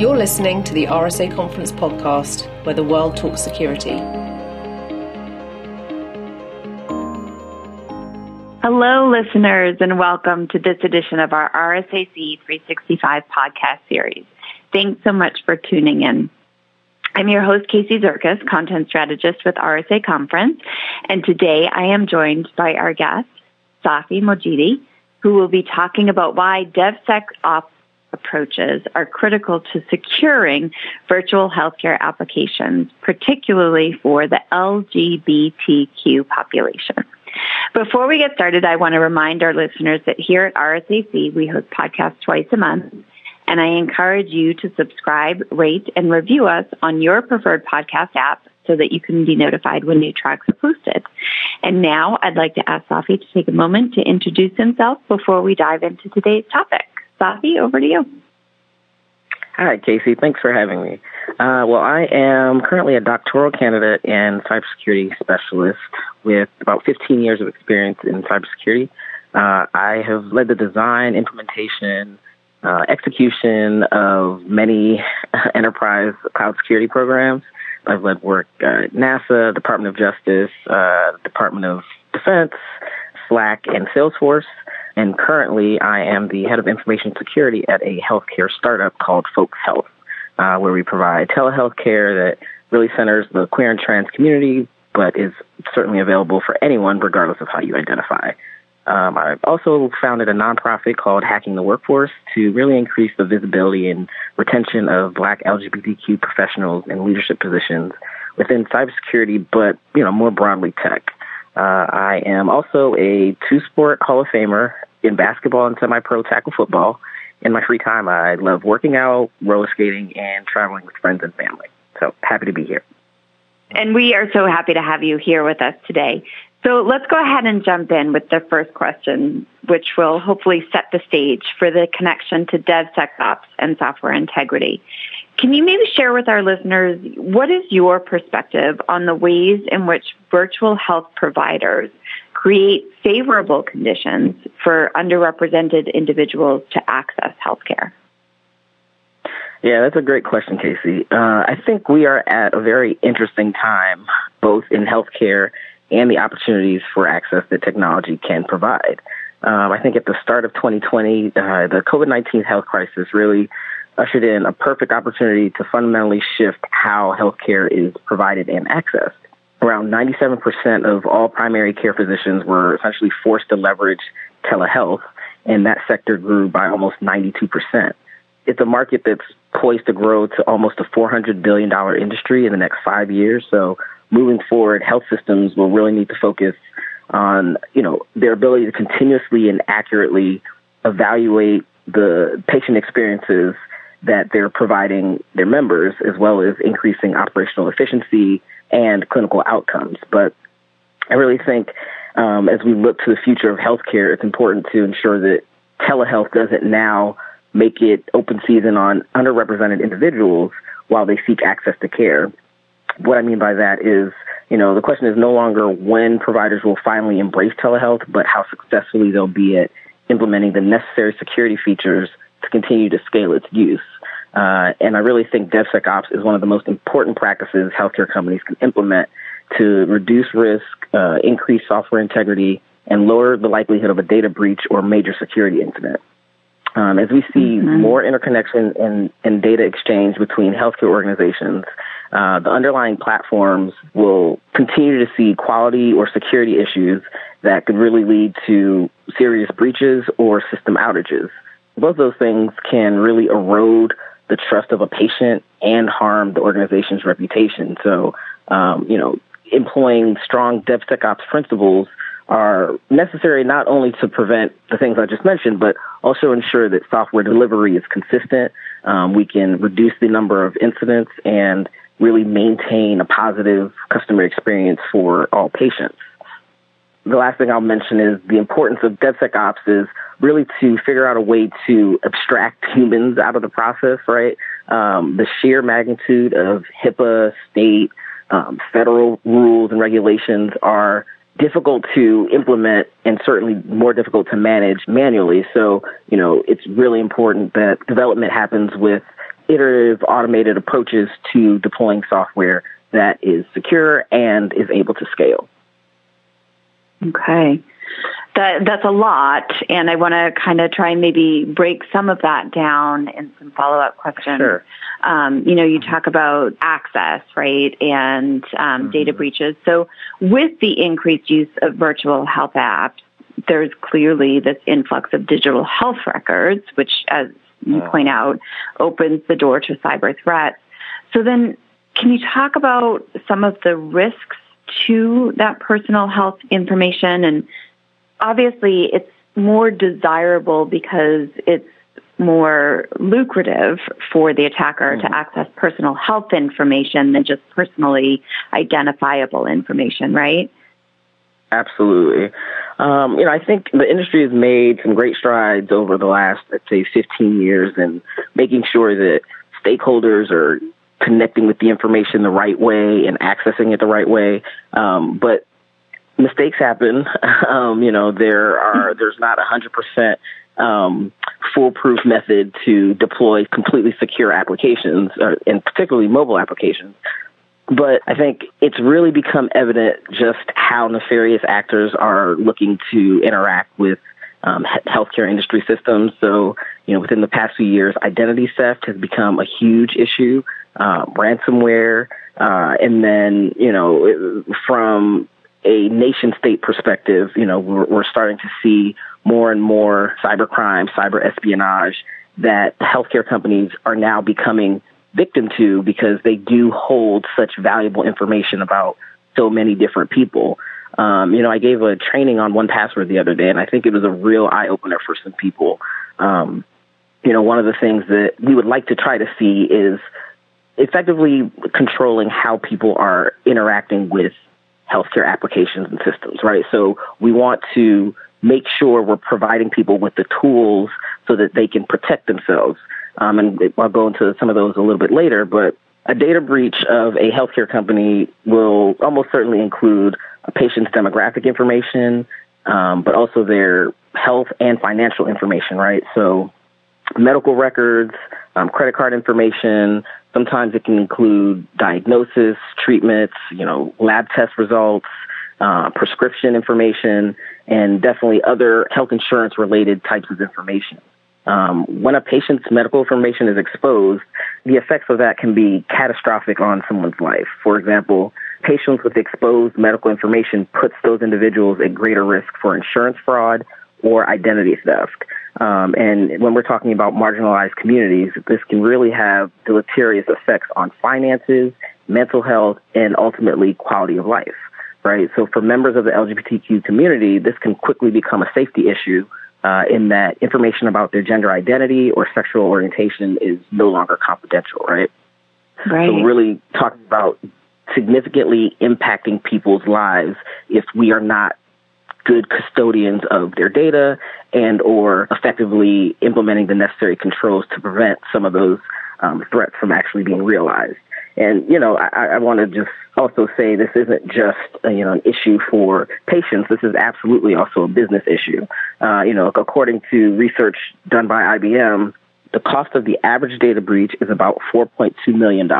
You're listening to the RSA Conference podcast, where the world talks security. Hello, listeners, and welcome to this edition of our RSAC 365 podcast series. Thanks so much for tuning in. I'm your host, Kacy Zurkus, content strategist with RSA Conference, and today I am joined by our guest, Safi Mojidi, who will be talking about why DevSecOps approaches are critical to securing virtual healthcare applications, particularly for the LGBTQ population. Before we get started, I want to remind our listeners that here at RSAC, we host podcasts twice a month, and I encourage you to subscribe, rate, and review us on your preferred podcast app so that you can be notified when new tracks are posted. And now I'd like to ask Safi to take a moment to introduce himself before we dive into today's topic. Safi, over to you. Hi, Kacy. Thanks for having me. Uh, well, I am currently a doctoral candidate and cybersecurity specialist with about 15 years of experience in cybersecurity. Uh, I have led the design, implementation, uh, execution of many enterprise cloud security programs. I've led work at NASA, Department of Justice, uh, Department of Defense, Slack, and Salesforce. And currently, I am the head of information security at a healthcare startup called Folx Health, uh, where we provide telehealth care that really centers the queer and trans community, but is certainly available for anyone, regardless of how you identify. Um, I've also founded a nonprofit called Hacking the Workforce to really increase the visibility and retention of Black LGBTQ professionals in leadership positions within cybersecurity, but you know more broadly tech. Uh, I am also a two-sport Hall of Famer in basketball and semi-pro tackle football. In my free time, I love working out, roller skating, and traveling with friends and family. So happy to be here. And we are so happy to have you here with us today. So let's go ahead and jump in with the first question, which will hopefully set the stage for the connection to DevSecOps and software integrity. Can you maybe share with our listeners what is your perspective on the ways in which virtual health providers create favorable conditions for underrepresented individuals to access healthcare? Yeah, that's a great question, Kacy. Uh, I think we are at a very interesting time, both in healthcare and the opportunities for access that technology can provide. Um, I think at the start of 2020, uh, the COVID 19 health crisis really ushered in a perfect opportunity to fundamentally shift how healthcare is provided and accessed. Around 97% of all primary care physicians were essentially forced to leverage telehealth, and that sector grew by almost 92%. It's a market that's poised to grow to almost a $400 billion industry in the next five years. So moving forward, health systems will really need to focus on, you know, their ability to continuously and accurately evaluate the patient experiences that they're providing their members, as well as increasing operational efficiency and clinical outcomes. But I really think um, as we look to the future of healthcare, it's important to ensure that telehealth doesn't now make it open season on underrepresented individuals while they seek access to care. What I mean by that is, you know, the question is no longer when providers will finally embrace telehealth, but how successfully they'll be at implementing the necessary security features to continue to scale its use. Uh, and I really think DevSecOps is one of the most important practices healthcare companies can implement to reduce risk, uh, increase software integrity, and lower the likelihood of a data breach or major security incident. Um, as we see mm-hmm. more interconnection and, and, data exchange between healthcare organizations, uh, the underlying platforms will continue to see quality or security issues that could really lead to serious breaches or system outages. Both those things can really erode the trust of a patient and harm the organization's reputation. So, um, you know, employing strong DevSecOps principles are necessary not only to prevent the things I just mentioned, but also ensure that software delivery is consistent. Um, we can reduce the number of incidents and really maintain a positive customer experience for all patients the last thing I'll mention is the importance of DevSecOps is really to figure out a way to abstract humans out of the process, right? Um, the sheer magnitude of HIPAA, state, um, federal rules and regulations are difficult to implement and certainly more difficult to manage manually. So, you know, it's really important that development happens with iterative automated approaches to deploying software that is secure and is able to scale. Okay. That, that's a lot, and I want to kind of try and maybe break some of that down in some follow up questions. Sure. Um, you know, you talk about access, right, and um, mm-hmm. data breaches. So, with the increased use of virtual health apps, there's clearly this influx of digital health records, which, as you point out, opens the door to cyber threats. So, then can you talk about some of the risks to that personal health information and obviously it's more desirable because it's more lucrative for the attacker mm-hmm. to access personal health information than just personally identifiable information, right? Absolutely. Um, you know, I think the industry has made some great strides over the last, let's say, 15 years in making sure that stakeholders are connecting with the information the right way and accessing it the right way. Um, but mistakes happen. um, you know, there are there's not a hundred percent um, foolproof method to deploy completely secure applications, and particularly mobile applications. But I think it's really become evident just how nefarious actors are looking to interact with um, healthcare industry systems. So, you know, within the past few years, identity theft has become a huge issue. Uh, ransomware, uh, and then you know, from a nation state perspective, you know, we're, we're starting to see more and more cybercrime, cyber espionage that healthcare companies are now becoming victim to because they do hold such valuable information about so many different people. Um, you know, I gave a training on 1Password the other day, and I think it was a real eye opener for some people. Um, you know, one of the things that we would like to try to see is effectively controlling how people are interacting with healthcare applications and systems, right? So we want to make sure we're providing people with the tools so that they can protect themselves. Um, and I'll go into some of those a little bit later, but a data breach of a healthcare company will almost certainly include a patient's demographic information, um, but also their health and financial information, right? So medical records, um, credit card information. Sometimes it can include diagnosis, treatments, you know, lab test results, uh, prescription information, and definitely other health insurance related types of information. Um, when a patient's medical information is exposed, the effects of that can be catastrophic on someone's life. For example, patients with exposed medical information puts those individuals at greater risk for insurance fraud or identity theft. Um, and when we're talking about marginalized communities, this can really have deleterious effects on finances, mental health, and ultimately quality of life. Right. So for members of the LGBTQ community, this can quickly become a safety issue uh, in that information about their gender identity or sexual orientation is no longer confidential. Right. Right. So really talking about significantly impacting people's lives if we are not good custodians of their data and or effectively implementing the necessary controls to prevent some of those um, threats from actually being realized. And, you know, I, I want to just also say this isn't just, uh, you know, an issue for patients. This is absolutely also a business issue. Uh, you know, according to research done by IBM, the cost of the average data breach is about $4.2 million.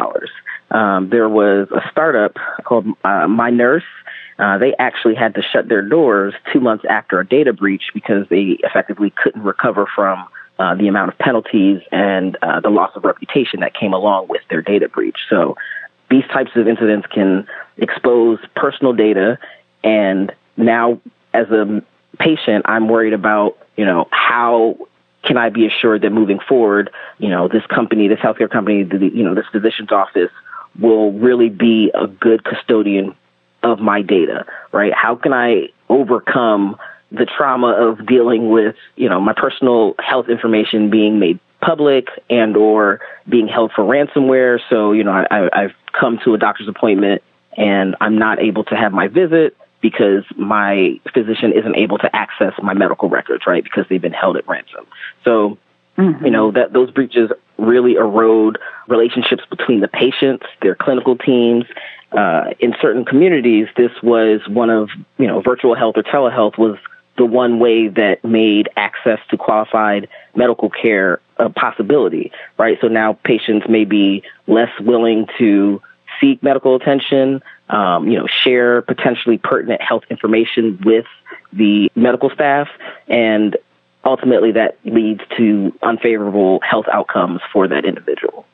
Um, there was a startup called uh, My Nurse uh, they actually had to shut their doors two months after a data breach because they effectively couldn't recover from uh, the amount of penalties and uh, the loss of reputation that came along with their data breach. So these types of incidents can expose personal data, and now as a patient, I'm worried about you know how can I be assured that moving forward, you know, this company, this healthcare company, the, you know, this physician's office will really be a good custodian of my data, right? How can I overcome the trauma of dealing with, you know, my personal health information being made public and or being held for ransomware. So, you know, I, I've come to a doctor's appointment and I'm not able to have my visit because my physician isn't able to access my medical records, right? Because they've been held at ransom. So, mm-hmm. you know, that those breaches really erode relationships between the patients, their clinical teams, uh, in certain communities, this was one of, you know, virtual health or telehealth was the one way that made access to qualified medical care a possibility, right? So now patients may be less willing to seek medical attention, um, you know, share potentially pertinent health information with the medical staff, and ultimately that leads to unfavorable health outcomes for that individual.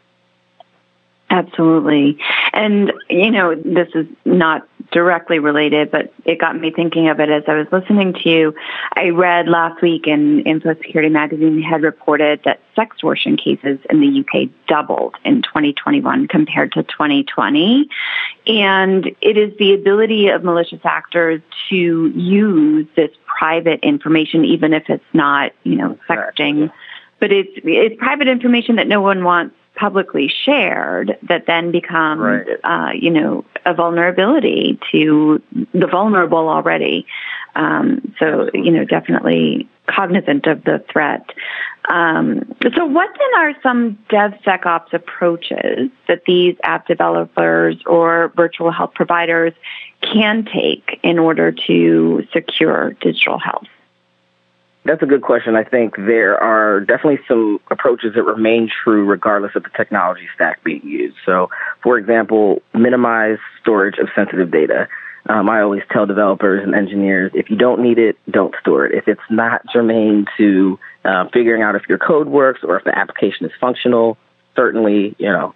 Absolutely. And, you know, this is not directly related, but it got me thinking of it as I was listening to you. I read last week in Infosecurity Magazine had reported that sex extortion cases in the UK doubled in 2021 compared to 2020. And it is the ability of malicious actors to use this private information, even if it's not, you know, sexting, but it's, it's private information that no one wants publicly shared that then becomes, right. uh, you know, a vulnerability to the vulnerable already. Um, so, you know, definitely cognizant of the threat. Um, so, what then are some DevSecOps approaches that these app developers or virtual health providers can take in order to secure digital health? That's a good question. I think there are definitely some approaches that remain true regardless of the technology stack being used. So, for example, minimize storage of sensitive data. Um, I always tell developers and engineers if you don't need it, don't store it. If it's not germane to uh, figuring out if your code works or if the application is functional, certainly, you know,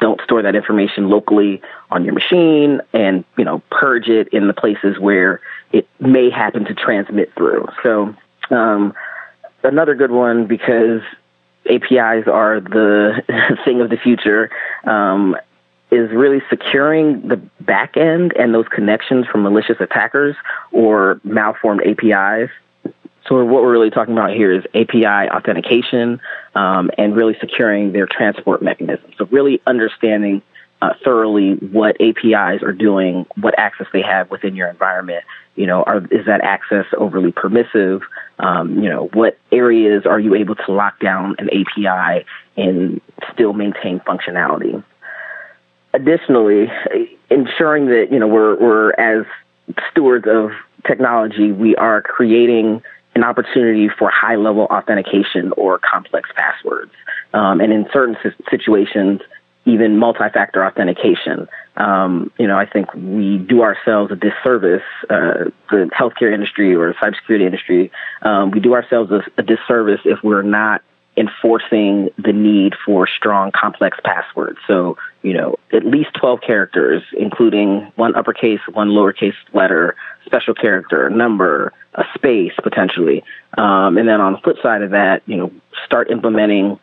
don't store that information locally on your machine and, you know, purge it in the places where it may happen to transmit through. So um, another good one because APIs are the thing of the future. Um, is really securing the back end and those connections from malicious attackers or malformed APIs. So what we're really talking about here is API authentication um, and really securing their transport mechanism. So really understanding uh, thoroughly what APIs are doing, what access they have within your environment. You know, are, is that access overly permissive? Um, you know, what areas are you able to lock down an API and still maintain functionality? Additionally, ensuring that you know we're we're as stewards of technology, we are creating an opportunity for high level authentication or complex passwords. Um, and in certain situations, even multi-factor authentication. Um, you know, I think we do ourselves a disservice, uh, the healthcare industry or the cybersecurity industry, um, we do ourselves a, a, disservice if we're not enforcing the need for strong, complex passwords. So, you know, at least 12 characters, including one uppercase, one lowercase letter, special character, number, a space potentially. Um, and then on the flip side of that, you know, start implementing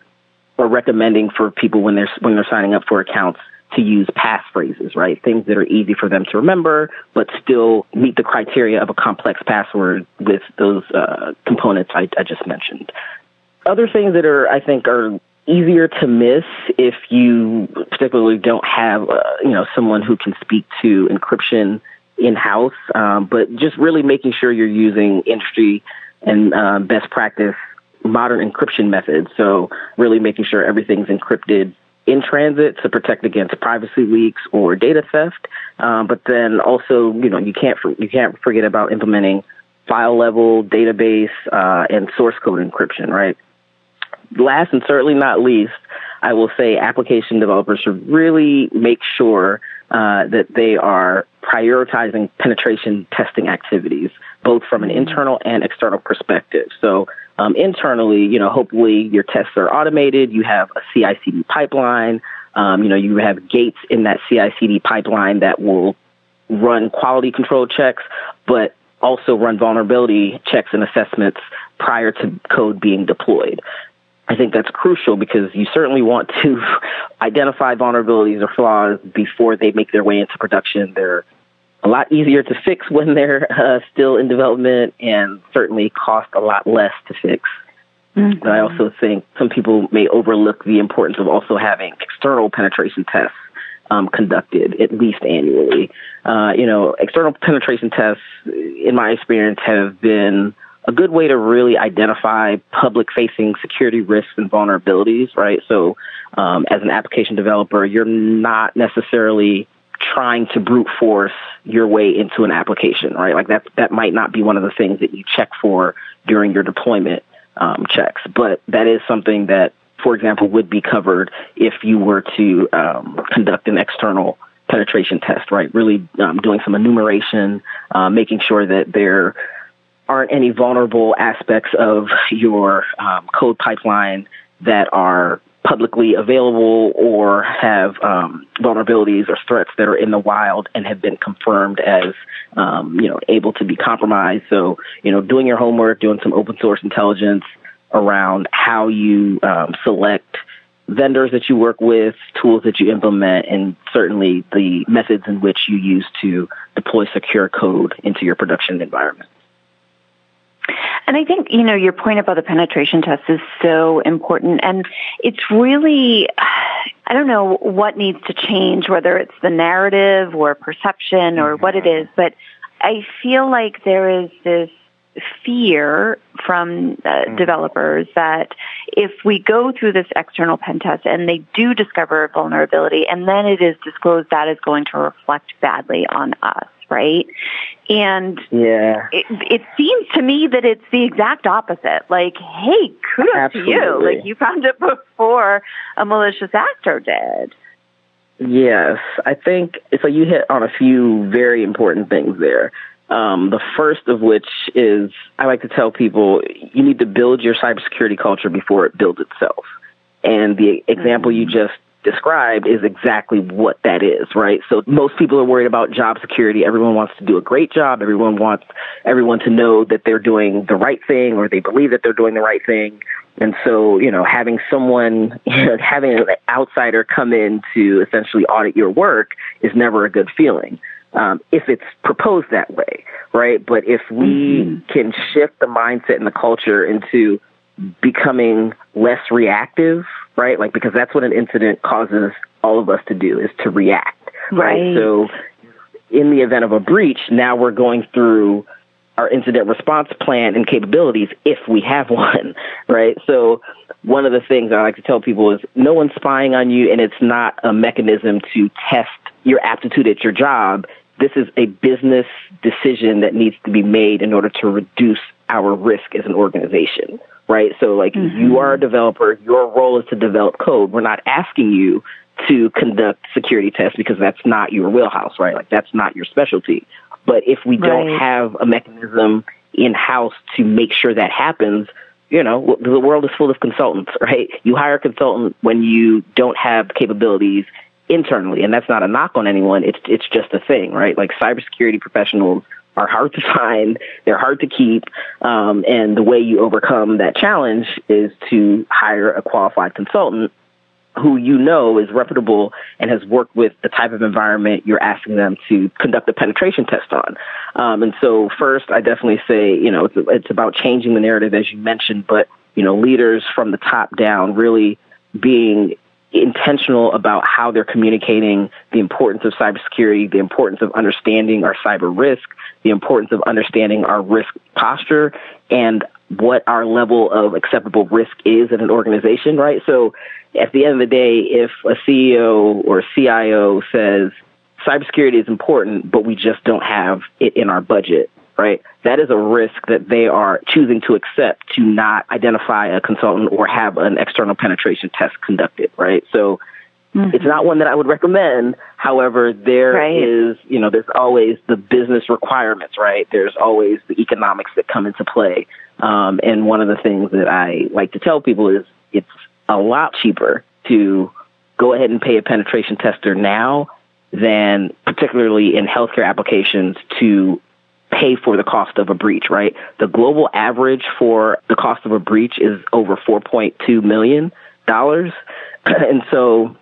or recommending for people when they're when they're signing up for accounts to use passphrases, right? Things that are easy for them to remember, but still meet the criteria of a complex password with those uh, components I, I just mentioned. Other things that are, I think, are easier to miss if you particularly don't have, uh, you know, someone who can speak to encryption in house, um, but just really making sure you're using industry and uh, best practice modern encryption methods. So really making sure everything's encrypted in transit to protect against privacy leaks or data theft. Um, but then also, you know, you can't you can't forget about implementing file level database uh, and source code encryption, right? Last and certainly not least, I will say application developers should really make sure uh, that they are prioritizing penetration testing activities, both from an internal and external perspective. So um, internally, you know, hopefully your tests are automated. You have a CI/CD pipeline. Um, you know, you have gates in that CI/CD pipeline that will run quality control checks, but also run vulnerability checks and assessments prior to code being deployed. I think that's crucial because you certainly want to identify vulnerabilities or flaws before they make their way into production. They're a lot easier to fix when they're uh, still in development and certainly cost a lot less to fix. Mm-hmm. But I also think some people may overlook the importance of also having external penetration tests um, conducted at least annually. Uh, you know, external penetration tests, in my experience, have been a good way to really identify public facing security risks and vulnerabilities, right? So, um, as an application developer, you're not necessarily trying to brute force your way into an application, right? Like that that might not be one of the things that you check for during your deployment um, checks, but that is something that, for example, would be covered if you were to um, conduct an external penetration test, right? Really um, doing some enumeration, uh, making sure that there aren't any vulnerable aspects of your um, code pipeline that are publicly available or have um, vulnerabilities or threats that are in the wild and have been confirmed as um, you know able to be compromised. So you know, doing your homework, doing some open source intelligence around how you um, select vendors that you work with, tools that you implement, and certainly the methods in which you use to deploy secure code into your production environment. And I think, you know, your point about the penetration test is so important. And it's really, I don't know what needs to change, whether it's the narrative or perception or what it is, but I feel like there is this fear from uh, mm. developers that if we go through this external pen test and they do discover a vulnerability and then it is disclosed that is going to reflect badly on us right and yeah it, it seems to me that it's the exact opposite like hey kudos Absolutely. to you like you found it before a malicious actor did Yes, I think so. You hit on a few very important things there. Um, the first of which is I like to tell people you need to build your cybersecurity culture before it builds itself. And the example you just described is exactly what that is, right? So most people are worried about job security. Everyone wants to do a great job. Everyone wants everyone to know that they're doing the right thing or they believe that they're doing the right thing. And so, you know, having someone, you know, having an outsider come in to essentially audit your work is never a good feeling um, if it's proposed that way, right? But if we mm-hmm. can shift the mindset and the culture into becoming less reactive, right? Like because that's what an incident causes all of us to do is to react, right? right? So in the event of a breach, now we're going through our incident response plan and capabilities if we have one, right? So one of the things I like to tell people is no one's spying on you and it's not a mechanism to test your aptitude at your job. This is a business decision that needs to be made in order to reduce our risk as an organization, right? So like mm-hmm. you are a developer, your role is to develop code. We're not asking you to conduct security tests because that's not your wheelhouse, right? Like that's not your specialty. But if we right. don't have a mechanism in house to make sure that happens, you know, the world is full of consultants, right? You hire a consultant when you don't have capabilities internally, and that's not a knock on anyone. It's it's just a thing, right? Like cybersecurity professionals are hard to find, they're hard to keep, um, and the way you overcome that challenge is to hire a qualified consultant who you know is reputable and has worked with the type of environment you're asking them to conduct a penetration test on. Um, and so, first, I definitely say, you know, it's, it's about changing the narrative, as you mentioned, but, you know, leaders from the top down really being intentional about how they're communicating the importance of cybersecurity, the importance of understanding our cyber risk, the importance of understanding our risk posture, and what our level of acceptable risk is in an organization, right? So at the end of the day, if a CEO or CIO says cybersecurity is important, but we just don't have it in our budget, right? That is a risk that they are choosing to accept to not identify a consultant or have an external penetration test conducted, right? So mm-hmm. it's not one that I would recommend. However, there right. is, you know, there's always the business requirements, right? There's always the economics that come into play. Um, and one of the things that I like to tell people is it's a lot cheaper to go ahead and pay a penetration tester now than particularly in healthcare applications to pay for the cost of a breach, right? The global average for the cost of a breach is over $4.2 million. and so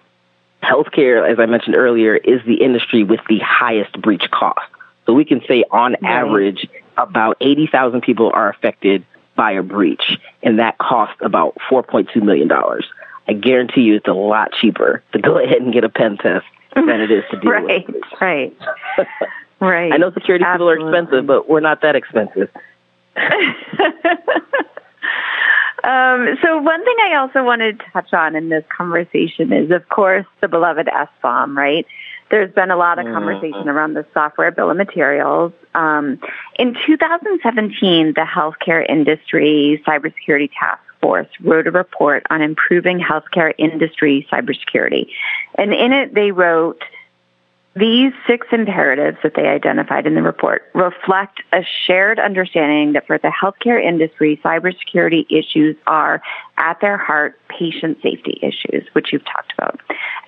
healthcare, as I mentioned earlier, is the industry with the highest breach cost. So we can say on right. average, about 80,000 people are affected by a breach, and that costs about $4.2 million. I guarantee you it's a lot cheaper to go ahead and get a pen test than it is to deal right, with. Right, right. Right. I know security Absolutely. people are expensive, but we're not that expensive. um, so one thing I also wanted to touch on in this conversation is, of course, the beloved S bomb, right? there's been a lot of mm-hmm. conversation around the software bill of materials. Um, in 2017, the healthcare industry cybersecurity task force wrote a report on improving healthcare industry cybersecurity. And in it, they wrote, these six imperatives that they identified in the report reflect a shared understanding that for the healthcare industry, cybersecurity issues are at their heart patient safety issues, which you've talked about.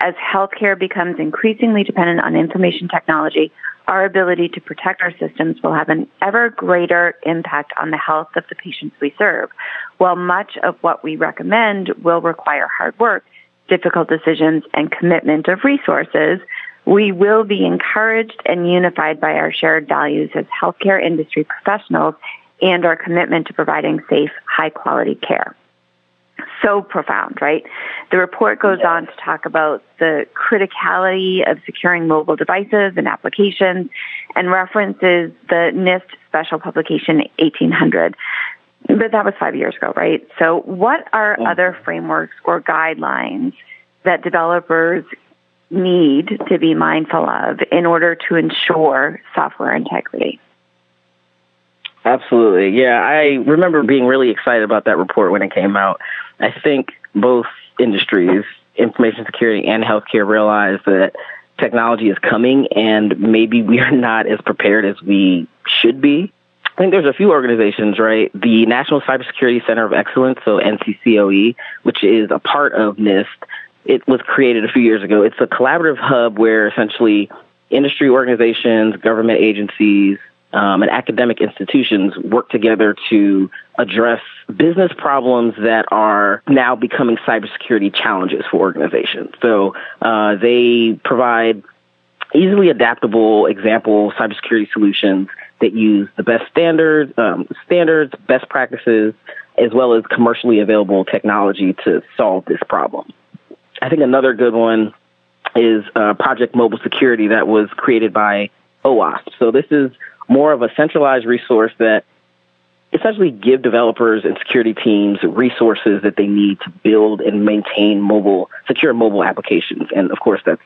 As healthcare becomes increasingly dependent on information technology, our ability to protect our systems will have an ever greater impact on the health of the patients we serve. While much of what we recommend will require hard work, difficult decisions, and commitment of resources, we will be encouraged and unified by our shared values as healthcare industry professionals and our commitment to providing safe, high quality care. So profound, right? The report goes on to talk about the criticality of securing mobile devices and applications and references the NIST special publication 1800. But that was five years ago, right? So what are mm-hmm. other frameworks or guidelines that developers need to be mindful of in order to ensure software integrity. Absolutely. Yeah, I remember being really excited about that report when it came out. I think both industries, information security and healthcare, realize that technology is coming and maybe we are not as prepared as we should be. I think there's a few organizations, right? The National Cybersecurity Center of Excellence, so NCCOE, which is a part of NIST, it was created a few years ago. It's a collaborative hub where essentially industry organizations, government agencies, um, and academic institutions work together to address business problems that are now becoming cybersecurity challenges for organizations. So uh, they provide easily adaptable example cybersecurity solutions that use the best standards, um, standards, best practices, as well as commercially available technology to solve this problem. I think another good one is uh, Project Mobile Security that was created by OWASP. So this is more of a centralized resource that essentially give developers and security teams resources that they need to build and maintain mobile, secure mobile applications. And of course, that's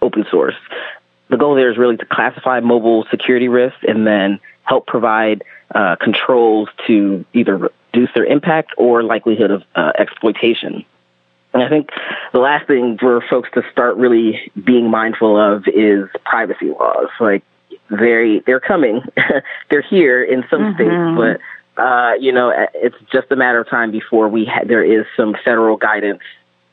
open source. The goal there is really to classify mobile security risks and then help provide uh, controls to either reduce their impact or likelihood of uh, exploitation. And I think the last thing for folks to start really being mindful of is privacy laws. Like they they're coming, they're here in some mm-hmm. states, but uh, you know it's just a matter of time before we ha- there is some federal guidance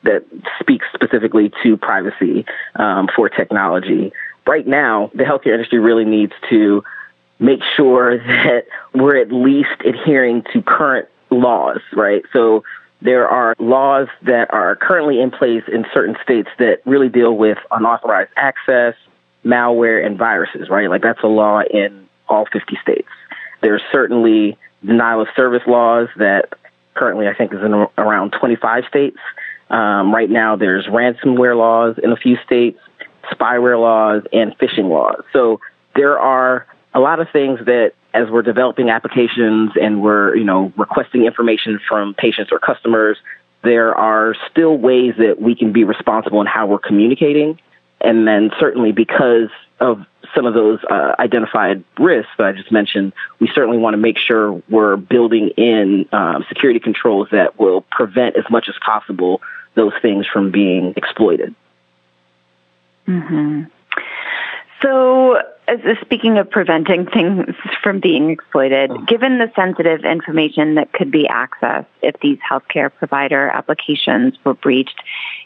that speaks specifically to privacy um, for technology. Right now, the healthcare industry really needs to make sure that we're at least adhering to current laws, right? So there are laws that are currently in place in certain states that really deal with unauthorized access, malware, and viruses, right? Like that's a law in all 50 states. There's certainly denial of service laws that currently I think is in around 25 states. Um, right now there's ransomware laws in a few states, spyware laws, and phishing laws. So there are a lot of things that as we're developing applications and we're, you know, requesting information from patients or customers, there are still ways that we can be responsible in how we're communicating. And then certainly because of some of those uh, identified risks that I just mentioned, we certainly want to make sure we're building in um, security controls that will prevent as much as possible those things from being exploited. Mm-hmm. So, speaking of preventing things from being exploited, given the sensitive information that could be accessed if these healthcare provider applications were breached,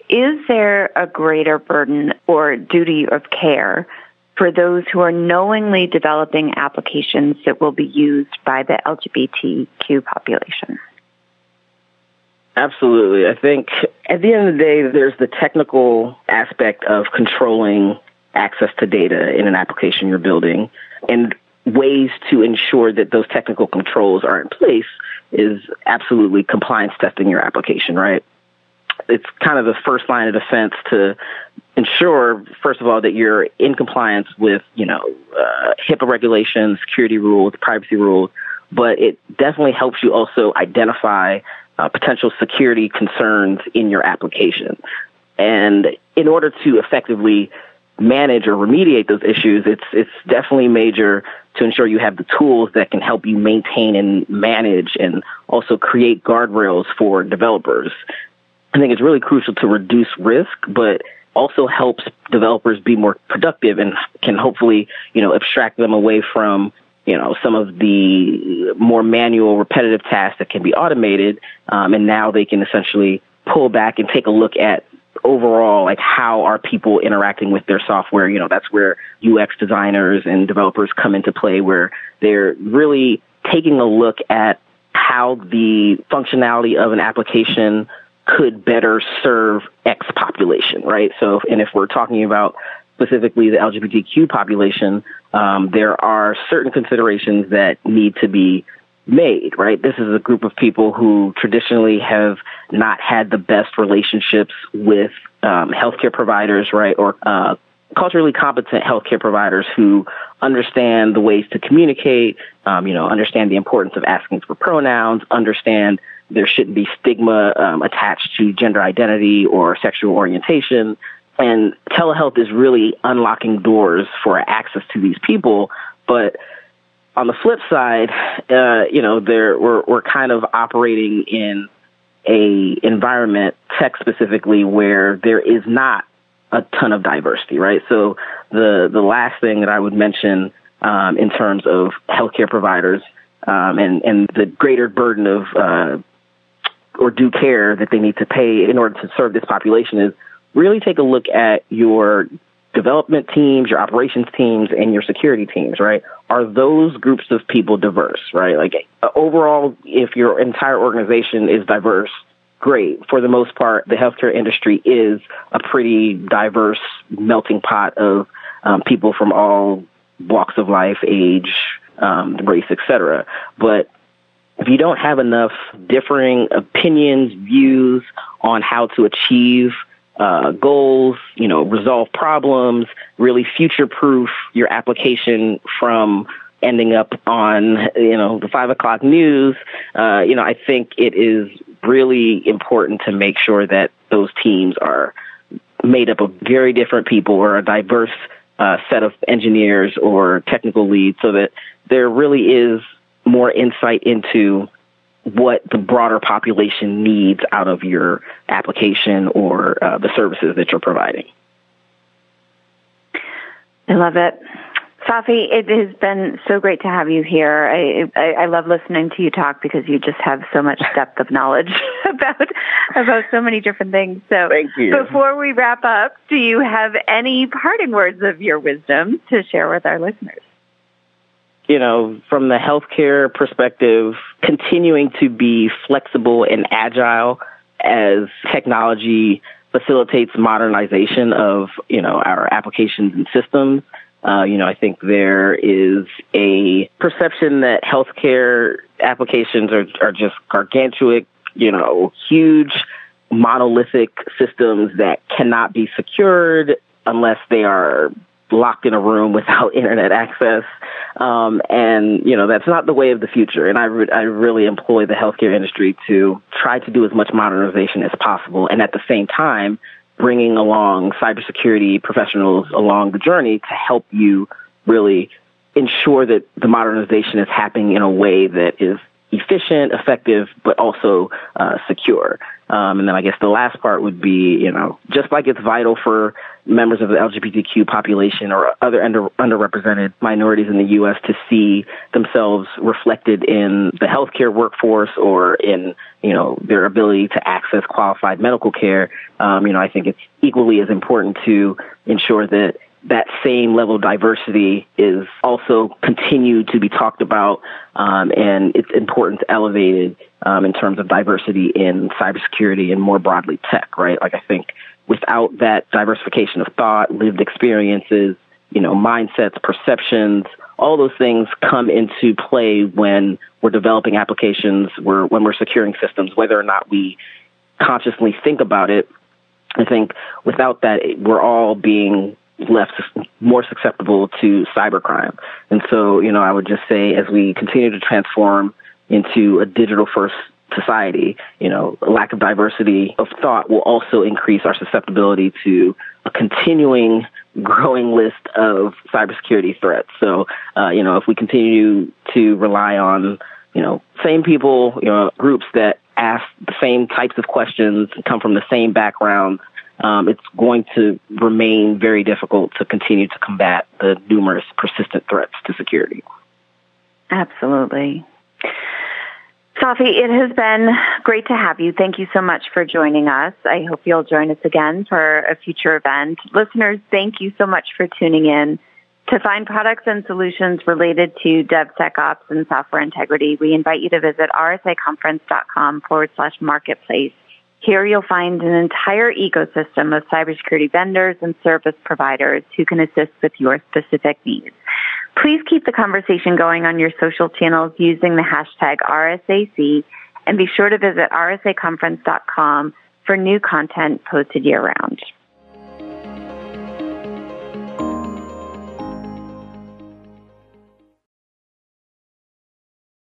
is there a greater burden or duty of care for those who are knowingly developing applications that will be used by the LGBTQ population? Absolutely. I think at the end of the day, there's the technical aspect of controlling access to data in an application you're building and ways to ensure that those technical controls are in place is absolutely compliance testing your application, right? It's kind of the first line of defense to ensure, first of all, that you're in compliance with, you know, uh, HIPAA regulations, security rules, privacy rules, but it definitely helps you also identify uh, potential security concerns in your application. And in order to effectively manage or remediate those issues, it's it's definitely major to ensure you have the tools that can help you maintain and manage and also create guardrails for developers. I think it's really crucial to reduce risk, but also helps developers be more productive and can hopefully, you know, abstract them away from, you know, some of the more manual, repetitive tasks that can be automated. Um, and now they can essentially pull back and take a look at overall, like how are people interacting with their software? You know, that's where UX designers and developers come into play, where they're really taking a look at how the functionality of an application could better serve X population, right? So, and if we're talking about specifically the LGBTQ population, um, there are certain considerations that need to be made, right? This is a group of people who traditionally have not had the best relationships with um, healthcare providers, right? Or uh, culturally competent healthcare providers who understand the ways to communicate, um, you know, understand the importance of asking for pronouns, understand there shouldn't be stigma um, attached to gender identity or sexual orientation. And telehealth is really unlocking doors for access to these people. But on the flip side, uh, you know, there we're we're kind of operating in a environment, tech specifically, where there is not a ton of diversity, right? So the the last thing that I would mention um, in terms of healthcare providers um, and and the greater burden of uh, or due care that they need to pay in order to serve this population is really take a look at your development teams, your operations teams, and your security teams, right? Are those groups of people diverse, right? Like overall, if your entire organization is diverse, great. For the most part, the healthcare industry is a pretty diverse melting pot of um, people from all walks of life, age, um, race, etc. But if you don't have enough differing opinions, views on how to achieve uh, goals, you know, resolve problems, really future proof your application from ending up on, you know, the five o'clock news, uh, you know, I think it is really important to make sure that those teams are made up of very different people or a diverse uh, set of engineers or technical leads so that there really is more insight into what the broader population needs out of your application or uh, the services that you're providing. I love it. Safi, it has been so great to have you here. I, I, I love listening to you talk because you just have so much depth of knowledge about about so many different things. So, Thank you. before we wrap up, do you have any parting words of your wisdom to share with our listeners? You know, from the healthcare perspective, continuing to be flexible and agile as technology facilitates modernization of, you know, our applications and systems. Uh, you know, I think there is a perception that healthcare applications are, are just gargantuan, you know, huge monolithic systems that cannot be secured unless they are locked in a room without internet access. Um, and, you know, that's not the way of the future. And I, re- I really employ the healthcare industry to try to do as much modernization as possible. And at the same time, bringing along cybersecurity professionals along the journey to help you really ensure that the modernization is happening in a way that is efficient, effective, but also uh, secure. Um, and then I guess the last part would be, you know, just like it's vital for members of the LGBTQ population or other under, underrepresented minorities in the U.S. to see themselves reflected in the healthcare workforce or in, you know, their ability to access qualified medical care. Um, you know, I think it's equally as important to ensure that that same level of diversity is also continued to be talked about, um, and it's important to elevate it um, in terms of diversity in cybersecurity and more broadly tech, right? Like I think without that diversification of thought, lived experiences, you know, mindsets, perceptions, all those things come into play when we're developing applications, we're, when we're securing systems, whether or not we consciously think about it. I think without that, we're all being left more susceptible to cybercrime. And so, you know, I would just say as we continue to transform into a digital first society, you know, lack of diversity of thought will also increase our susceptibility to a continuing growing list of cybersecurity threats. So, uh, you know, if we continue to rely on, you know, same people, you know, groups that ask the same types of questions, come from the same backgrounds, um, it's going to remain very difficult to continue to combat the numerous persistent threats to security. Absolutely. Safi, it has been great to have you. Thank you so much for joining us. I hope you'll join us again for a future event. Listeners, thank you so much for tuning in. To find products and solutions related to DevSecOps and software integrity, we invite you to visit rsaconference.com forward slash marketplace. Here you'll find an entire ecosystem of cybersecurity vendors and service providers who can assist with your specific needs. Please keep the conversation going on your social channels using the hashtag RSAC and be sure to visit rsaconference.com for new content posted year round.